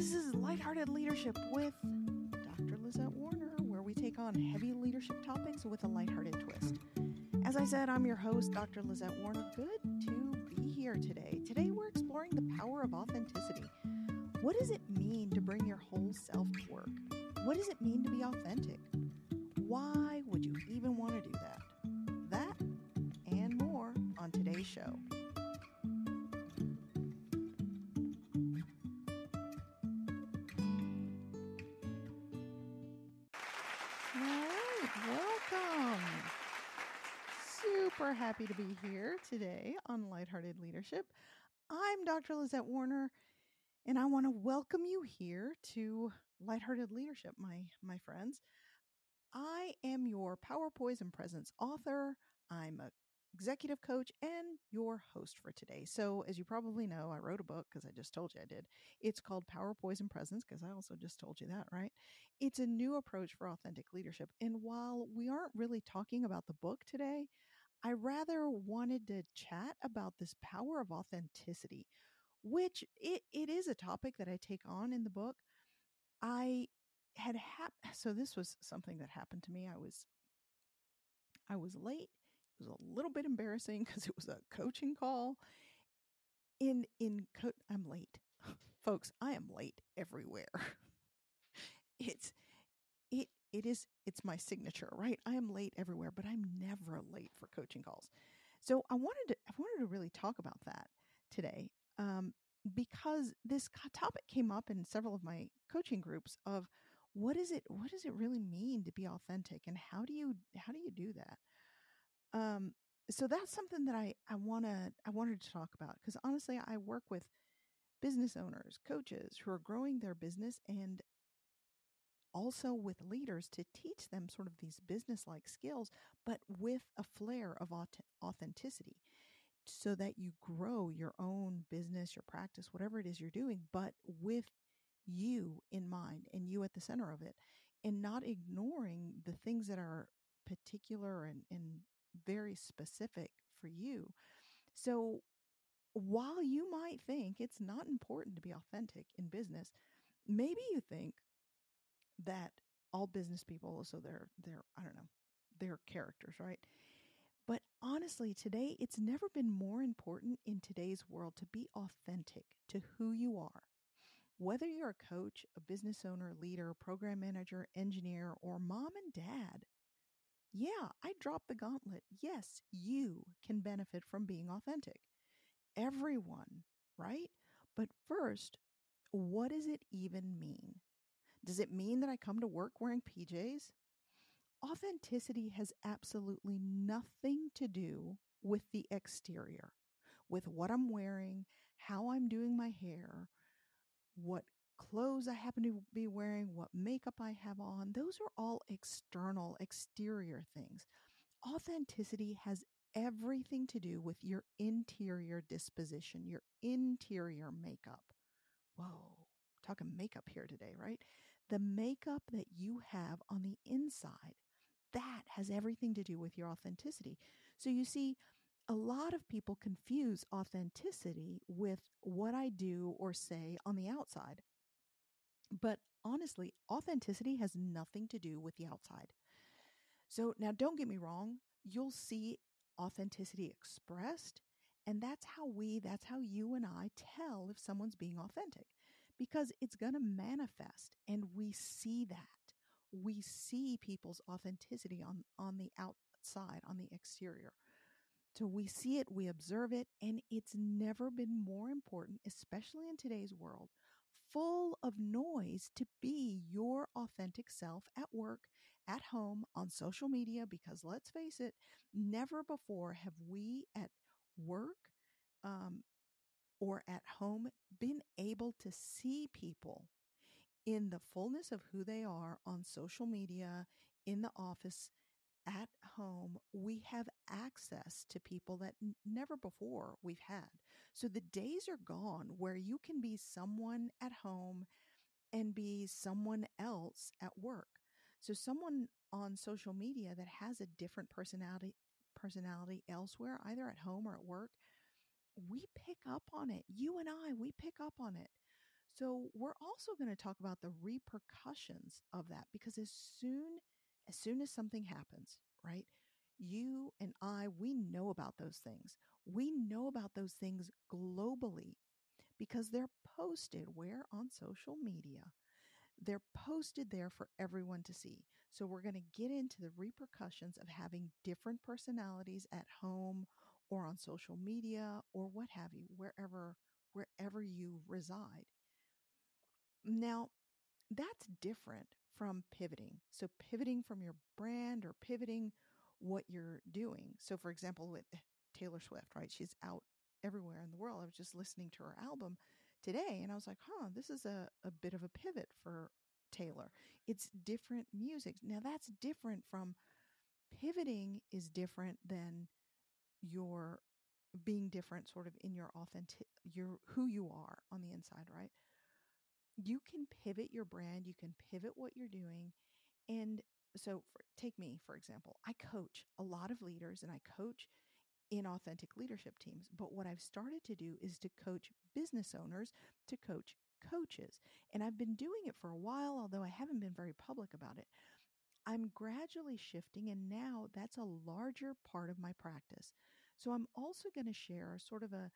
This is Lighthearted Leadership with Dr. Lizette Warner, where we take on heavy leadership topics with a lighthearted twist. As I said, I'm your host, Dr. Lizette Warner. Good to be here today. Today, we're exploring the power of authenticity. What does it mean to bring your whole self to work? What does it mean to be authentic? Why would you even want to do that? That and more on today's show. All right, welcome. Super happy to be here today on Lighthearted Leadership. I'm Dr. Lizette Warner, and I want to welcome you here to Lighthearted Leadership, my my friends. I am your Power Poise and Presence author. I'm a executive coach and your host for today. So, as you probably know, I wrote a book because I just told you I did. It's called Power, Poise, and Presence because I also just told you that, right? It's a new approach for authentic leadership. And while we aren't really talking about the book today, I rather wanted to chat about this power of authenticity, which it, it is a topic that I take on in the book. I had hap- so this was something that happened to me. I was I was late. Was a little bit embarrassing because it was a coaching call. In in co- I'm late, folks. I am late everywhere. it's it it is it's my signature, right? I am late everywhere, but I'm never late for coaching calls. So I wanted to I wanted to really talk about that today. Um, because this topic came up in several of my coaching groups of what is it what does it really mean to be authentic and how do you how do you do that um so that's something that i i want to i wanted to talk about because honestly i work with business owners coaches who are growing their business and also with leaders to teach them sort of these business like skills but with a flair of authenticity so that you grow your own business your practice whatever it is you're doing but with you in mind and you at the center of it and not ignoring the things that are particular and, and very specific for you. So while you might think it's not important to be authentic in business, maybe you think that all business people, so they're they're I don't know, they're characters, right? But honestly, today it's never been more important in today's world to be authentic to who you are whether you're a coach, a business owner, leader, program manager, engineer, or mom and dad, yeah, I dropped the gauntlet. Yes, you can benefit from being authentic. Everyone, right? But first, what does it even mean? Does it mean that I come to work wearing PJs? Authenticity has absolutely nothing to do with the exterior, with what I'm wearing, how I'm doing my hair, what clothes I happen to be wearing, what makeup I have on. Those are all external, exterior things. Authenticity has everything to do with your interior disposition, your interior makeup. Whoa, talking makeup here today, right? The makeup that you have on the inside, that has everything to do with your authenticity. So you see, a lot of people confuse authenticity with what I do or say on the outside. But honestly, authenticity has nothing to do with the outside. So now don't get me wrong, you'll see authenticity expressed. And that's how we, that's how you and I tell if someone's being authentic because it's going to manifest and we see that. We see people's authenticity on, on the outside, on the exterior. So we see it, we observe it, and it's never been more important, especially in today's world, full of noise, to be your authentic self at work, at home, on social media. Because let's face it, never before have we at work um, or at home been able to see people in the fullness of who they are on social media, in the office, at home, we have access to people that n- never before we've had. So the days are gone where you can be someone at home and be someone else at work. So someone on social media that has a different personality personality elsewhere, either at home or at work, we pick up on it. You and I, we pick up on it. So, we're also going to talk about the repercussions of that because as soon as soon as something happens, right? You and I, we know about those things. We know about those things globally because they're posted where on social media. They're posted there for everyone to see. So, we're going to get into the repercussions of having different personalities at home or on social media or what have you, wherever wherever you reside. Now, that's different from pivoting. So, pivoting from your brand or pivoting what you're doing. So, for example, with Taylor Swift, right? She's out everywhere in the world. I was just listening to her album today and I was like, huh, this is a, a bit of a pivot for Taylor. It's different music. Now, that's different from pivoting, is different than your being different sort of in your authentic your who you are on the inside right you can pivot your brand you can pivot what you're doing and so for, take me for example i coach a lot of leaders and i coach in authentic leadership teams but what i've started to do is to coach business owners to coach coaches and i've been doing it for a while although i haven't been very public about it i'm gradually shifting and now that's a larger part of my practice so I'm also going to share sort of a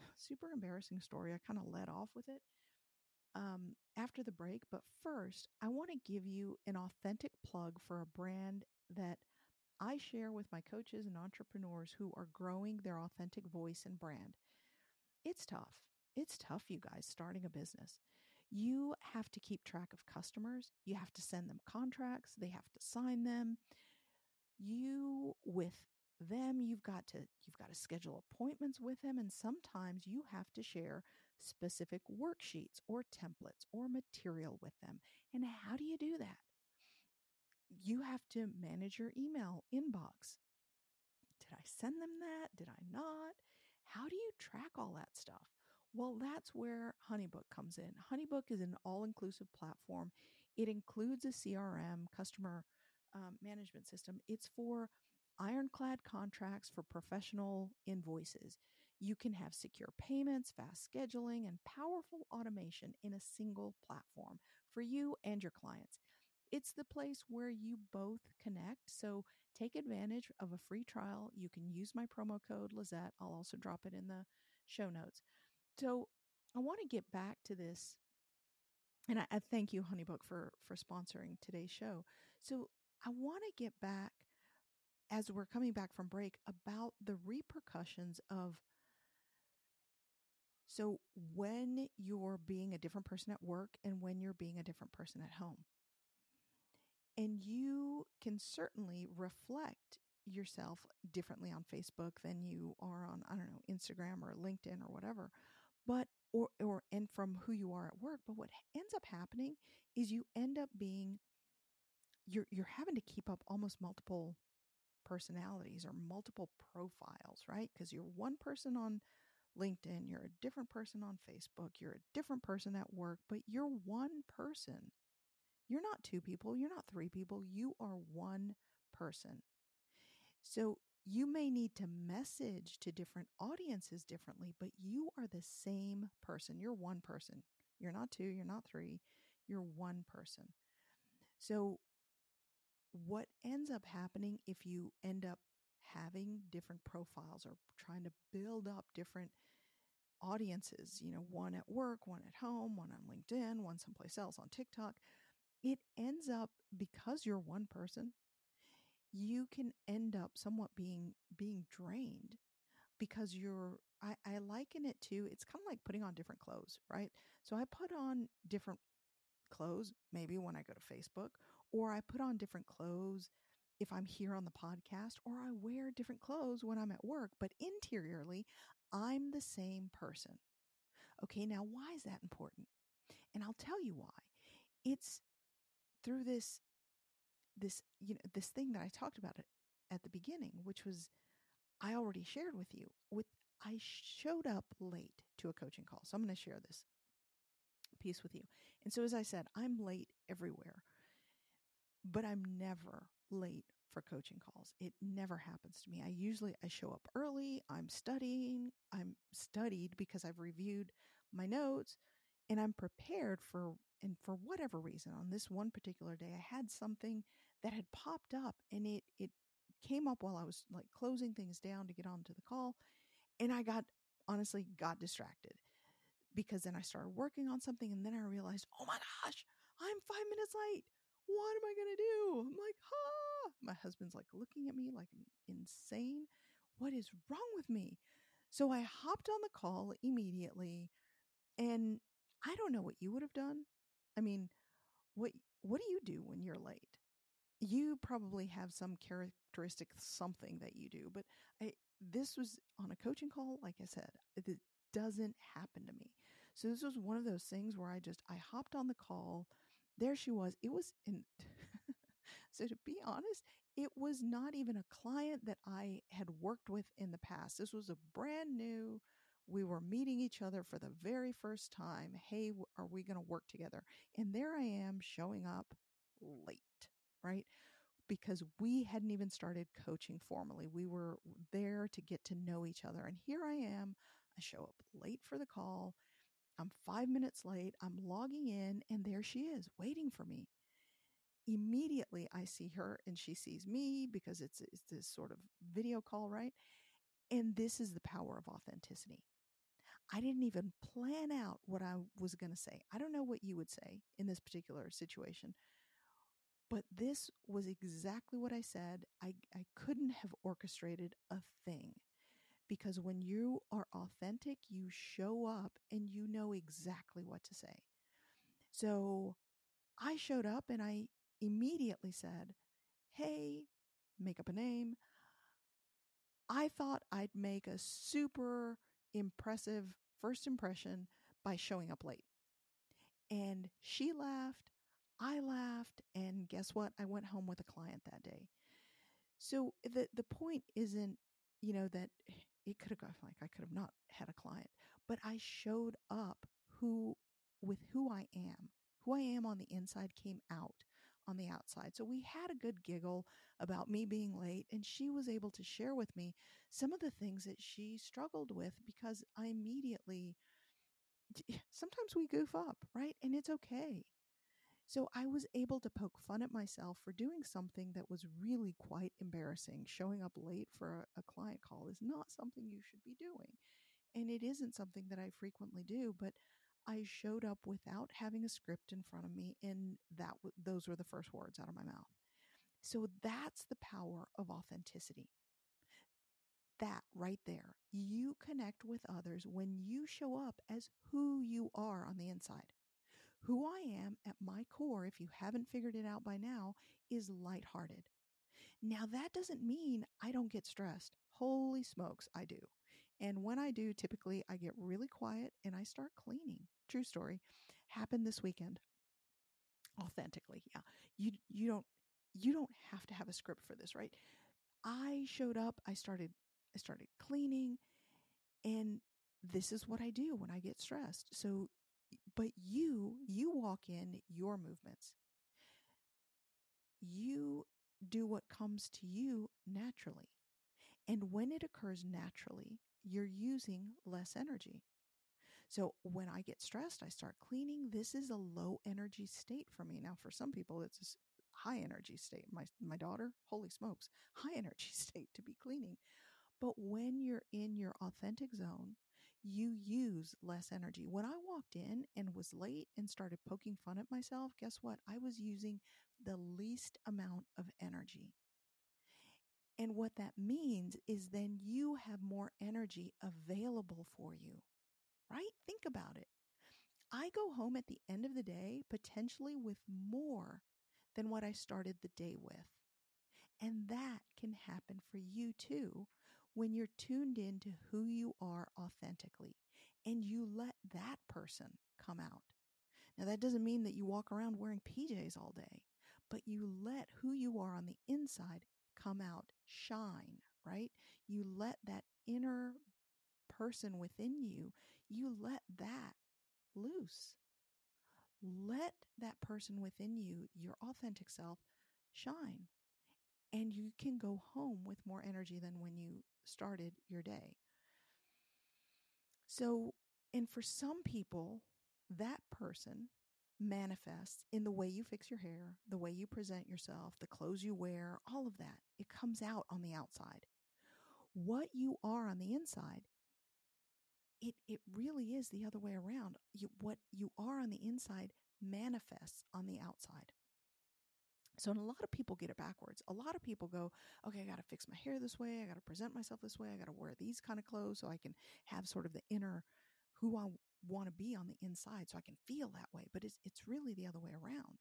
super embarrassing story. I kind of led off with it um, after the break. But first, I want to give you an authentic plug for a brand that I share with my coaches and entrepreneurs who are growing their authentic voice and brand. It's tough. It's tough, you guys, starting a business. You have to keep track of customers. You have to send them contracts. They have to sign them. You, with them you've got to you've got to schedule appointments with them and sometimes you have to share specific worksheets or templates or material with them and how do you do that? You have to manage your email inbox. Did i send them that? Did i not? How do you track all that stuff? Well that's where honeybook comes in. Honeybook is an all-inclusive platform. It includes a crm customer um, management system. It's for ironclad contracts for professional invoices. You can have secure payments, fast scheduling, and powerful automation in a single platform for you and your clients. It's the place where you both connect. So take advantage of a free trial. You can use my promo code Lizette. I'll also drop it in the show notes. So I want to get back to this. And I, I thank you, Honeybook, for for sponsoring today's show. So I want to get back as we're coming back from break about the repercussions of so when you're being a different person at work and when you're being a different person at home. And you can certainly reflect yourself differently on Facebook than you are on, I don't know, Instagram or LinkedIn or whatever. But or or and from who you are at work, but what ends up happening is you end up being you're you're having to keep up almost multiple personalities or multiple profiles, right? Because you're one person on LinkedIn, you're a different person on Facebook, you're a different person at work, but you're one person. You're not two people, you're not three people, you are one person. So you may need to message to different audiences differently, but you are the same person. You're one person. You're not two, you're not three, you're one person. So what ends up happening if you end up having different profiles or trying to build up different audiences, you know, one at work, one at home, one on LinkedIn, one someplace else on TikTok, it ends up because you're one person, you can end up somewhat being being drained because you're I, I liken it to it's kind of like putting on different clothes, right? So I put on different clothes maybe when I go to Facebook, or I put on different clothes if I'm here on the podcast, or I wear different clothes when I'm at work, but interiorly, I'm the same person. Okay, now why is that important? And I'll tell you why. It's through this this you know this thing that I talked about at the beginning, which was I already shared with you. With I showed up late to a coaching call. So I'm going to share this piece with you. And so, as I said, I'm late everywhere, but I'm never late for coaching calls. It never happens to me. I usually I show up early. I'm studying. I'm studied because I've reviewed my notes and I'm prepared for and for whatever reason on this one particular day I had something that had popped up and it it came up while I was like closing things down to get onto the call and I got honestly got distracted because then I started working on something and then I realized, "Oh my gosh, I'm 5 minutes late. What am I going to do?" I'm like, "Ah." My husband's like looking at me like I'm insane. What is wrong with me? So I hopped on the call immediately and I don't know what you would have done. I mean, what what do you do when you're late? You probably have some characteristic something that you do, but I this was on a coaching call, like I said, it doesn't happen to me. So this was one of those things where I just I hopped on the call. There she was. It was in So to be honest, it was not even a client that I had worked with in the past. This was a brand new we were meeting each other for the very first time. Hey, are we going to work together? And there I am showing up late, right? Because we hadn't even started coaching formally. We were there to get to know each other. And here I am. I show up late for the call. I'm five minutes late. I'm logging in, and there she is waiting for me. Immediately, I see her and she sees me because it's, it's this sort of video call, right? And this is the power of authenticity. I didn't even plan out what I was going to say. I don't know what you would say in this particular situation, but this was exactly what I said. I, I couldn't have orchestrated a thing because when you are authentic, you show up and you know exactly what to say. So I showed up and I immediately said, Hey, make up a name. I thought I'd make a super impressive first impression by showing up late. And she laughed, I laughed, and guess what? I went home with a client that day. So the the point isn't, you know, that it could have gone like I could have not had a client, but I showed up who with who I am. Who I am on the inside came out on the outside. So we had a good giggle about me being late, and she was able to share with me some of the things that she struggled with because I immediately, sometimes we goof up, right? And it's okay. So I was able to poke fun at myself for doing something that was really quite embarrassing. Showing up late for a, a client call is not something you should be doing. And it isn't something that I frequently do, but I showed up without having a script in front of me, and that those were the first words out of my mouth. So that's the power of authenticity. That right there, you connect with others when you show up as who you are on the inside. Who I am at my core, if you haven't figured it out by now, is lighthearted. Now, that doesn't mean I don't get stressed. Holy smokes, I do. And when I do, typically I get really quiet and I start cleaning. True story. Happened this weekend. Authentically, yeah. You you don't you don't have to have a script for this, right? I showed up, I started I started cleaning and this is what I do when I get stressed. So but you you walk in your movements. You do what comes to you naturally. And when it occurs naturally, you're using less energy. So when I get stressed, I start cleaning. This is a low energy state for me. Now, for some people, it's a high energy state. My, my daughter, holy smokes, high energy state to be cleaning. But when you're in your authentic zone, you use less energy. When I walked in and was late and started poking fun at myself, guess what? I was using the least amount of energy. And what that means is then you have more energy available for you, right? Think about it. I go home at the end of the day potentially with more than what I started the day with. And that can happen for you too when you're tuned in to who you are authentically and you let that person come out. Now, that doesn't mean that you walk around wearing PJs all day, but you let who you are on the inside come out, shine, right? You let that inner person within you, you let that loose. Let that person within you, your authentic self, shine. And you can go home with more energy than when you started your day. So, and for some people, that person manifests in the way you fix your hair, the way you present yourself, the clothes you wear, all of that. It comes out on the outside. What you are on the inside, it, it really is the other way around. You, what you are on the inside manifests on the outside. So, a lot of people get it backwards. A lot of people go, okay, I got to fix my hair this way. I got to present myself this way. I got to wear these kind of clothes so I can have sort of the inner who I want to be on the inside so I can feel that way. But it's, it's really the other way around.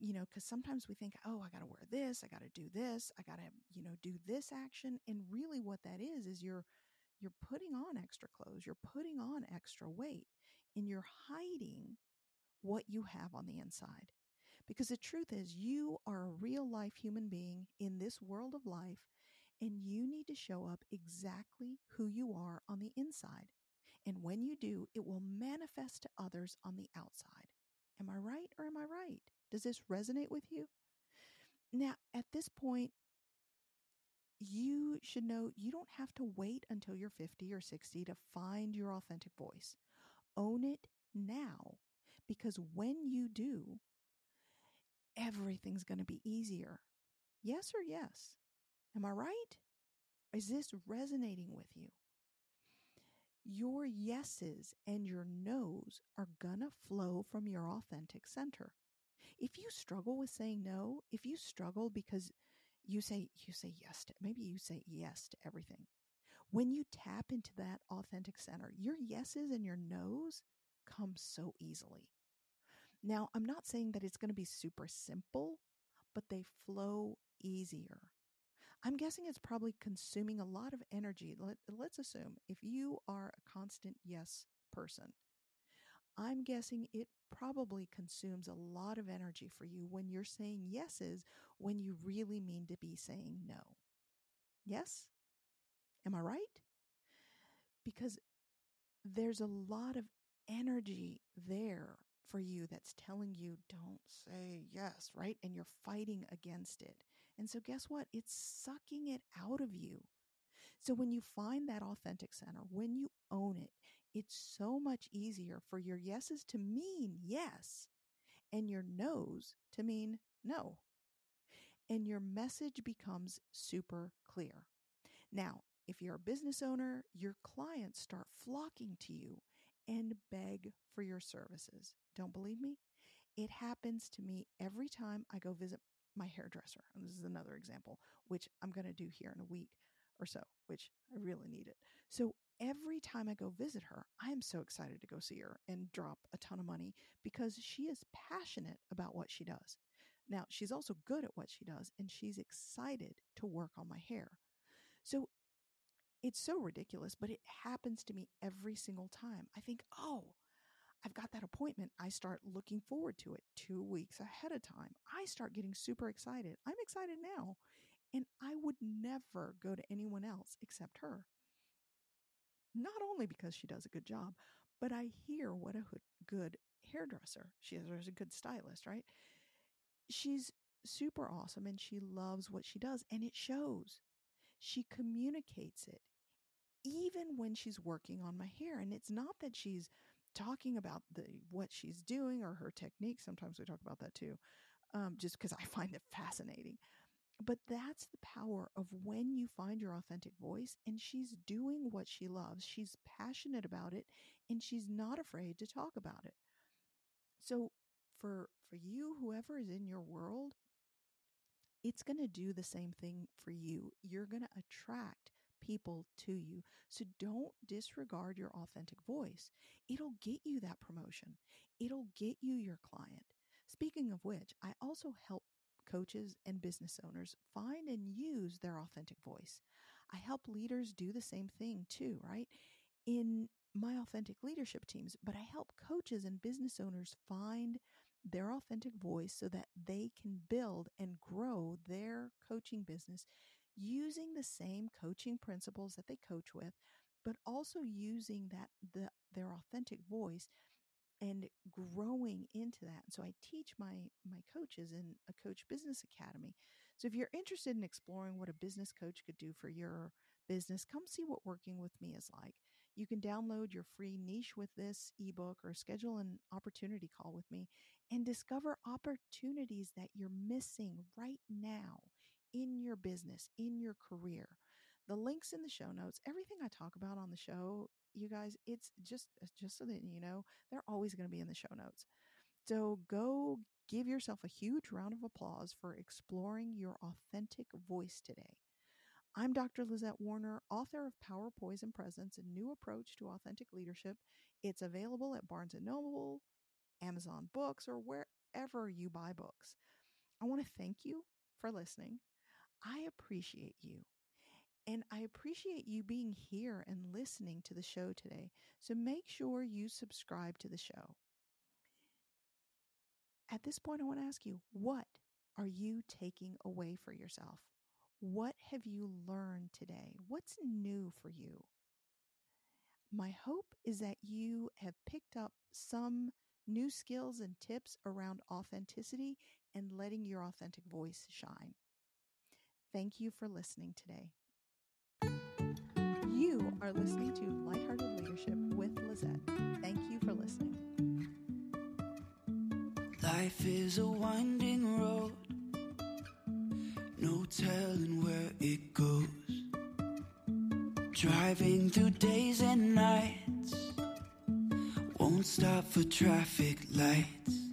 You know, because sometimes we think, oh, I got to wear this. I got to do this. I got to, you know, do this action. And really what that is, is you're, you're putting on extra clothes. You're putting on extra weight and you're hiding what you have on the inside. Because the truth is, you are a real life human being in this world of life, and you need to show up exactly who you are on the inside. And when you do, it will manifest to others on the outside. Am I right or am I right? Does this resonate with you? Now, at this point, you should know you don't have to wait until you're 50 or 60 to find your authentic voice. Own it now because when you do, everything's going to be easier. Yes or yes? Am I right? Is this resonating with you? Your yeses and your nos are going to flow from your authentic center. If you struggle with saying no, if you struggle because you say you say yes to maybe you say yes to everything. When you tap into that authentic center, your yeses and your nos come so easily. Now, I'm not saying that it's going to be super simple, but they flow easier. I'm guessing it's probably consuming a lot of energy. Let, let's assume if you are a constant yes person, I'm guessing it probably consumes a lot of energy for you when you're saying yeses when you really mean to be saying no. Yes? Am I right? Because there's a lot of energy there for you that's telling you don't say yes, right? And you're fighting against it. And so, guess what? It's sucking it out of you. So, when you find that authentic center, when you own it, it's so much easier for your yeses to mean yes and your no's to mean no. And your message becomes super clear. Now, if you're a business owner, your clients start flocking to you and beg for your services. Don't believe me? It happens to me every time I go visit my hairdresser. And this is another example, which I'm going to do here in a week or so, which I really need it. So every time I go visit her, I am so excited to go see her and drop a ton of money because she is passionate about what she does. Now, she's also good at what she does and she's excited to work on my hair. So it's so ridiculous, but it happens to me every single time. I think, oh, I've got that appointment. I start looking forward to it two weeks ahead of time. I start getting super excited. I'm excited now. And I would never go to anyone else except her. Not only because she does a good job, but I hear what a good hairdresser she is, a good stylist, right? She's super awesome and she loves what she does, and it shows. She communicates it even when she's working on my hair. And it's not that she's talking about the what she's doing or her technique. Sometimes we talk about that too, um, just because I find it fascinating. But that's the power of when you find your authentic voice and she's doing what she loves. She's passionate about it and she's not afraid to talk about it. So for for you whoever is in your world, it's going to do the same thing for you. You're going to attract people to you. So don't disregard your authentic voice. It'll get you that promotion, it'll get you your client. Speaking of which, I also help coaches and business owners find and use their authentic voice. I help leaders do the same thing too, right? In my authentic leadership teams, but I help coaches and business owners find their authentic voice so that they can build and grow their coaching business using the same coaching principles that they coach with, but also using that the their authentic voice and growing into that. And so I teach my my coaches in a coach business academy. So if you're interested in exploring what a business coach could do for your business, come see what working with me is like. You can download your free niche with this ebook or schedule an opportunity call with me and discover opportunities that you're missing right now in your business, in your career. The links in the show notes, everything I talk about on the show, you guys, it's just just so that you know, they're always going to be in the show notes. So go give yourself a huge round of applause for exploring your authentic voice today. I'm Dr. Lizette Warner, author of Power, Poise, and Presence, a new approach to authentic leadership. It's available at Barnes & Noble, Amazon Books, or wherever you buy books. I want to thank you for listening. I appreciate you. And I appreciate you being here and listening to the show today. So make sure you subscribe to the show. At this point, I want to ask you what are you taking away for yourself? What have you learned today? What's new for you? My hope is that you have picked up some new skills and tips around authenticity and letting your authentic voice shine. Thank you for listening today. You are listening to Lighthearted Leadership with Lizette. Thank you for listening. Life is a winding road, no telling where it goes. Driving through days and nights, won't stop for traffic lights.